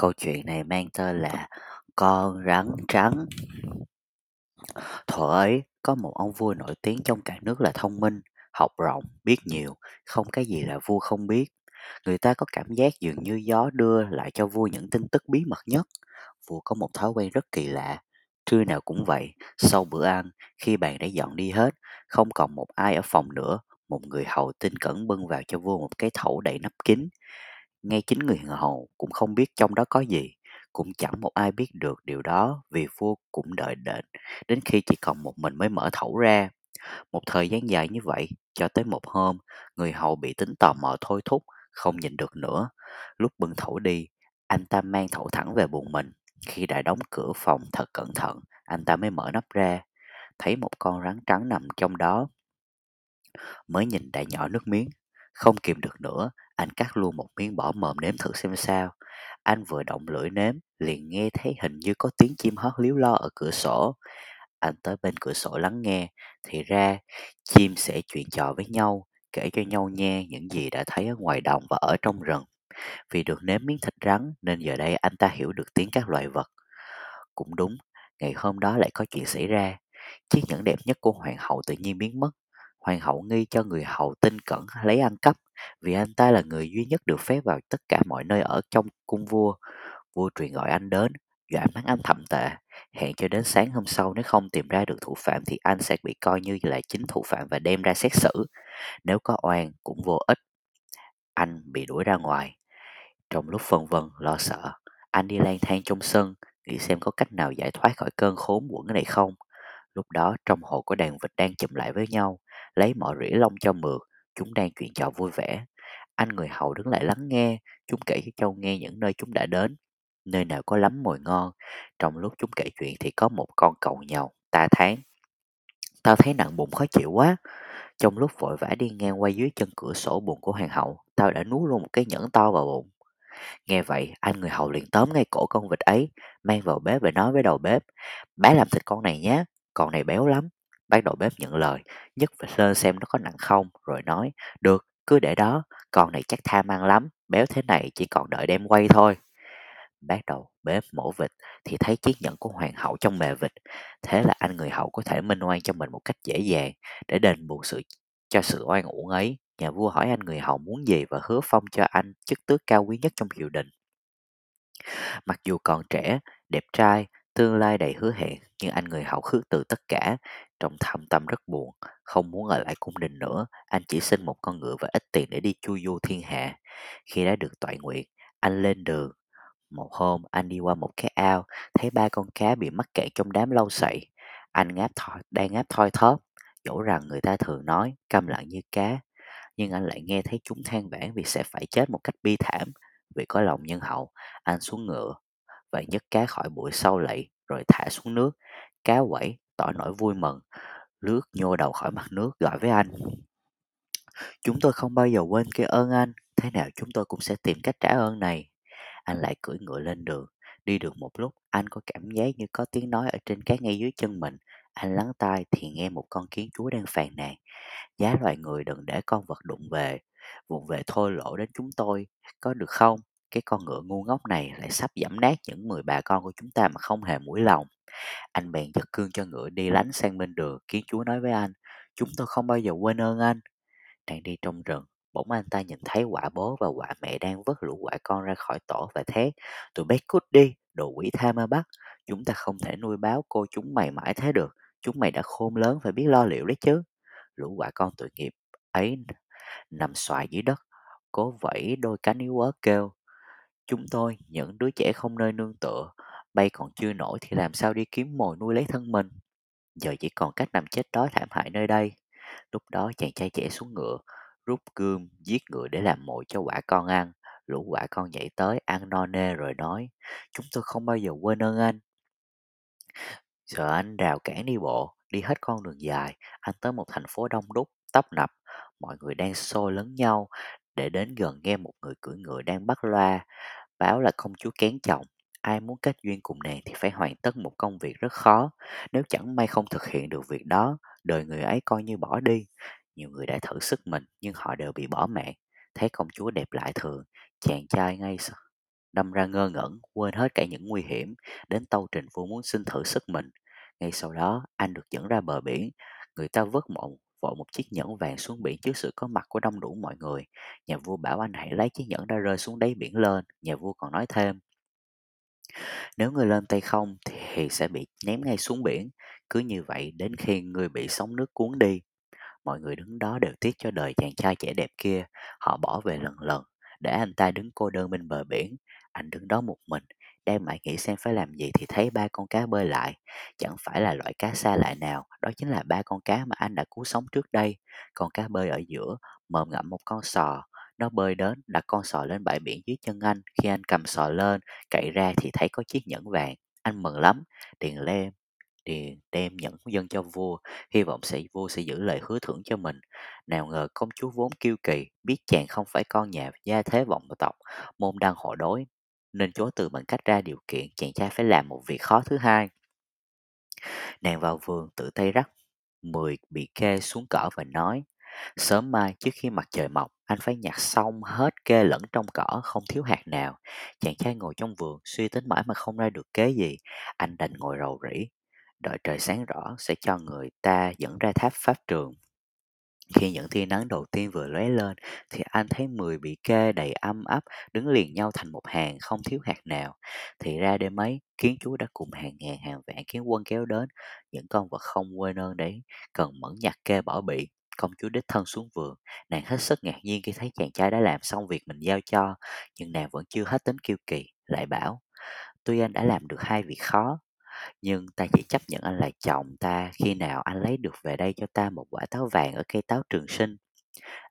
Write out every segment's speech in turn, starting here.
Câu chuyện này mang tên là Con rắn trắng. Thuở ấy, có một ông vua nổi tiếng trong cả nước là thông minh, học rộng, biết nhiều, không cái gì là vua không biết. Người ta có cảm giác dường như gió đưa lại cho vua những tin tức bí mật nhất. Vua có một thói quen rất kỳ lạ. Trưa nào cũng vậy, sau bữa ăn, khi bàn đã dọn đi hết, không còn một ai ở phòng nữa, một người hầu tinh cẩn bưng vào cho vua một cái thẩu đầy nắp kín. Ngay chính người hầu cũng không biết trong đó có gì, cũng chẳng một ai biết được điều đó vì vua cũng đợi đợi đến khi chỉ còn một mình mới mở thẩu ra. Một thời gian dài như vậy, cho tới một hôm, người hầu bị tính tò mò thôi thúc, không nhìn được nữa. Lúc bưng thẩu đi, anh ta mang thẩu thẳng về buồng mình. Khi đã đóng cửa phòng thật cẩn thận, anh ta mới mở nắp ra, thấy một con rắn trắng nằm trong đó. Mới nhìn đã nhỏ nước miếng, không kìm được nữa, anh cắt luôn một miếng bỏ mồm nếm thử xem sao. Anh vừa động lưỡi nếm, liền nghe thấy hình như có tiếng chim hót líu lo ở cửa sổ. Anh tới bên cửa sổ lắng nghe, thì ra chim sẽ chuyện trò với nhau, kể cho nhau nghe những gì đã thấy ở ngoài đồng và ở trong rừng. Vì được nếm miếng thịt rắn nên giờ đây anh ta hiểu được tiếng các loài vật. Cũng đúng, ngày hôm đó lại có chuyện xảy ra. Chiếc nhẫn đẹp nhất của hoàng hậu tự nhiên biến mất. Hoàng hậu nghi cho người hầu tinh cẩn lấy ăn cắp vì anh ta là người duy nhất được phép vào tất cả mọi nơi ở trong cung vua. Vua truyền gọi anh đến, dọa mắng anh thậm tệ, hẹn cho đến sáng hôm sau nếu không tìm ra được thủ phạm thì anh sẽ bị coi như là chính thủ phạm và đem ra xét xử. Nếu có oan cũng vô ích. Anh bị đuổi ra ngoài. Trong lúc phân vân lo sợ, anh đi lang thang trong sân, nghĩ xem có cách nào giải thoát khỏi cơn khốn quẩn này không. Lúc đó trong hồ có đàn vịt đang chụm lại với nhau, lấy mọi rỉa lông cho mượt, chúng đang chuyện trò vui vẻ. Anh người hầu đứng lại lắng nghe, chúng kể cho Châu nghe những nơi chúng đã đến, nơi nào có lắm mồi ngon. Trong lúc chúng kể chuyện thì có một con cầu nhau. ta tháng, Tao thấy nặng bụng khó chịu quá. Trong lúc vội vã đi ngang qua dưới chân cửa sổ buồn của hoàng hậu, tao đã nuốt luôn một cái nhẫn to vào bụng. Nghe vậy, anh người hầu liền tóm ngay cổ con vịt ấy, mang vào bếp và nói với đầu bếp, bá làm thịt con này nhé, con này béo lắm. Bác đầu bếp nhận lời, nhấc vịt lên xem nó có nặng không, rồi nói, được, cứ để đó, con này chắc tham ăn lắm, béo thế này chỉ còn đợi đem quay thôi. Bác đầu bếp mổ vịt thì thấy chiếc nhẫn của hoàng hậu trong mề vịt, thế là anh người hậu có thể minh oan cho mình một cách dễ dàng để đền bù sự cho sự oan uổng ấy. Nhà vua hỏi anh người hậu muốn gì và hứa phong cho anh chức tước cao quý nhất trong triều đình. Mặc dù còn trẻ, đẹp trai, tương lai đầy hứa hẹn, nhưng anh người hậu khước từ tất cả, trong thâm tâm rất buồn, không muốn ở lại cung đình nữa, anh chỉ xin một con ngựa và ít tiền để đi chu du thiên hạ. Khi đã được toại nguyện, anh lên đường. Một hôm, anh đi qua một cái ao, thấy ba con cá bị mắc kẹt trong đám lâu sậy. Anh ngáp thoi, đang ngáp thoi thóp, dẫu rằng người ta thường nói câm lặng như cá, nhưng anh lại nghe thấy chúng than vãn vì sẽ phải chết một cách bi thảm. Vì có lòng nhân hậu, anh xuống ngựa và nhấc cá khỏi bụi sâu lậy rồi thả xuống nước. Cá quẩy tỏ nỗi vui mừng, lướt nhô đầu khỏi mặt nước gọi với anh. Chúng tôi không bao giờ quên cái ơn anh, thế nào chúng tôi cũng sẽ tìm cách trả ơn này. Anh lại cưỡi ngựa lên đường, đi được một lúc, anh có cảm giác như có tiếng nói ở trên cát ngay dưới chân mình. Anh lắng tai thì nghe một con kiến chúa đang phàn nàn. Giá loài người đừng để con vật đụng về, vụn về thôi lỗ đến chúng tôi, có được không? Cái con ngựa ngu ngốc này lại sắp giảm nát những mười bà con của chúng ta mà không hề mũi lòng. Anh bèn giật cương cho ngựa đi lánh sang bên đường, kiến chúa nói với anh, chúng tôi không bao giờ quên ơn anh. Đang đi trong rừng, bỗng anh ta nhìn thấy quả bố và quả mẹ đang vớt lũ quả con ra khỏi tổ và thét, tụi bé cút đi, đồ quỷ tha ma bắt, chúng ta không thể nuôi báo cô chúng mày mãi thế được, chúng mày đã khôn lớn phải biết lo liệu đấy chứ. Lũ quả con tội nghiệp ấy nằm xoài dưới đất, cố vẫy đôi cánh yếu ớt kêu, chúng tôi, những đứa trẻ không nơi nương tựa, bay còn chưa nổi thì làm sao đi kiếm mồi nuôi lấy thân mình. Giờ chỉ còn cách nằm chết đói thảm hại nơi đây. Lúc đó chàng trai trẻ xuống ngựa, rút gươm, giết ngựa để làm mồi cho quả con ăn. Lũ quả con nhảy tới, ăn no nê rồi nói, chúng tôi không bao giờ quên ơn anh. Giờ anh rào cản đi bộ, đi hết con đường dài, anh tới một thành phố đông đúc, tấp nập, mọi người đang xô lấn nhau để đến gần nghe một người cưỡi ngựa đang bắt loa, báo là công chúa kén chồng. Ai muốn kết duyên cùng nàng thì phải hoàn tất một công việc rất khó. Nếu chẳng may không thực hiện được việc đó, đời người ấy coi như bỏ đi. Nhiều người đã thử sức mình nhưng họ đều bị bỏ mạng. Thấy công chúa đẹp lại thường, chàng trai ngay đâm ra ngơ ngẩn, quên hết cả những nguy hiểm, đến tâu trình vua muốn xin thử sức mình. Ngay sau đó, anh được dẫn ra bờ biển, người ta vớt mộng vội một chiếc nhẫn vàng xuống biển trước sự có mặt của đông đủ mọi người. Nhà vua bảo anh hãy lấy chiếc nhẫn đã rơi xuống đáy biển lên. Nhà vua còn nói thêm, nếu người lên tay không thì sẽ bị ném ngay xuống biển. Cứ như vậy đến khi người bị sóng nước cuốn đi. Mọi người đứng đó đều tiếc cho đời chàng trai trẻ đẹp kia. Họ bỏ về lần lần, để anh ta đứng cô đơn bên bờ biển. Anh đứng đó một mình, đang mãi nghĩ xem phải làm gì thì thấy ba con cá bơi lại. Chẳng phải là loại cá xa lạ nào, đó chính là ba con cá mà anh đã cứu sống trước đây. Con cá bơi ở giữa, mồm ngậm một con sò. Nó bơi đến, đặt con sò lên bãi biển dưới chân anh. Khi anh cầm sò lên, cậy ra thì thấy có chiếc nhẫn vàng. Anh mừng lắm, điền lên điền đem nhẫn dân cho vua, hy vọng sẽ vua sẽ giữ lời hứa thưởng cho mình. Nào ngờ công chúa vốn kiêu kỳ, biết chàng không phải con nhà gia thế vọng tộc, môn đăng hộ đối, nên chối từ bằng cách ra điều kiện chàng trai phải làm một việc khó thứ hai. Nàng vào vườn tự tay rắc 10 bị kê xuống cỏ và nói Sớm mai trước khi mặt trời mọc, anh phải nhặt xong hết kê lẫn trong cỏ không thiếu hạt nào. Chàng trai ngồi trong vườn suy tính mãi mà không ra được kế gì. Anh đành ngồi rầu rĩ. Đợi trời sáng rõ sẽ cho người ta dẫn ra tháp pháp trường. Khi những tia nắng đầu tiên vừa lóe lên thì anh thấy 10 bị kê đầy âm ấp đứng liền nhau thành một hàng không thiếu hạt nào. Thì ra đêm ấy, kiến chúa đã cùng hàng ngàn hàng vạn kiến quân kéo đến, những con vật không quên ơn đấy, cần mẫn nhặt kê bỏ bị. Công chúa đích thân xuống vườn, nàng hết sức ngạc nhiên khi thấy chàng trai đã làm xong việc mình giao cho, nhưng nàng vẫn chưa hết tính kiêu kỳ, lại bảo, tuy anh đã làm được hai việc khó, nhưng ta chỉ chấp nhận anh là chồng ta khi nào anh lấy được về đây cho ta một quả táo vàng ở cây táo trường sinh.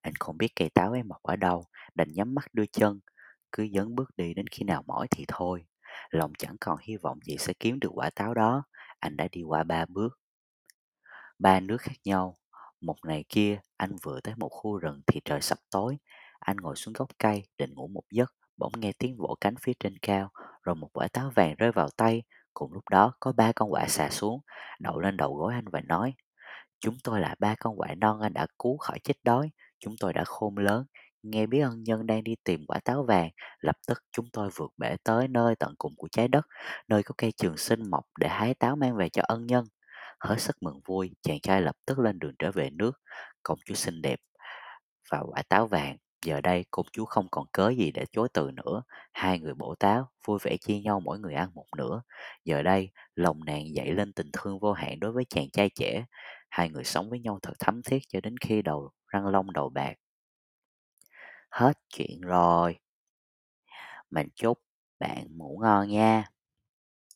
Anh không biết cây táo ấy mọc ở đâu, đành nhắm mắt đưa chân, cứ dấn bước đi đến khi nào mỏi thì thôi. Lòng chẳng còn hy vọng gì sẽ kiếm được quả táo đó, anh đã đi qua ba bước. Ba nước khác nhau, một ngày kia anh vừa tới một khu rừng thì trời sập tối. Anh ngồi xuống gốc cây định ngủ một giấc, bỗng nghe tiếng vỗ cánh phía trên cao, rồi một quả táo vàng rơi vào tay. Cùng lúc đó có ba con quạ xà xuống, đậu lên đầu gối anh và nói Chúng tôi là ba con quạ non anh đã cứu khỏi chết đói. Chúng tôi đã khôn lớn. Nghe biết ân nhân đang đi tìm quả táo vàng, lập tức chúng tôi vượt bể tới nơi tận cùng của trái đất, nơi có cây trường sinh mọc để hái táo mang về cho ân nhân. Hết sức mừng vui, chàng trai lập tức lên đường trở về nước. Công chúa xinh đẹp và quả táo vàng. Giờ đây công chúa không còn cớ gì để chối từ nữa. Hai người bổ táo, vui vẻ chia nhau mỗi người ăn một nửa. Giờ đây, lòng nàng dậy lên tình thương vô hạn đối với chàng trai trẻ. Hai người sống với nhau thật thấm thiết cho đến khi đầu răng long đầu bạc. Hết chuyện rồi. Mình chúc bạn ngủ ngon nha.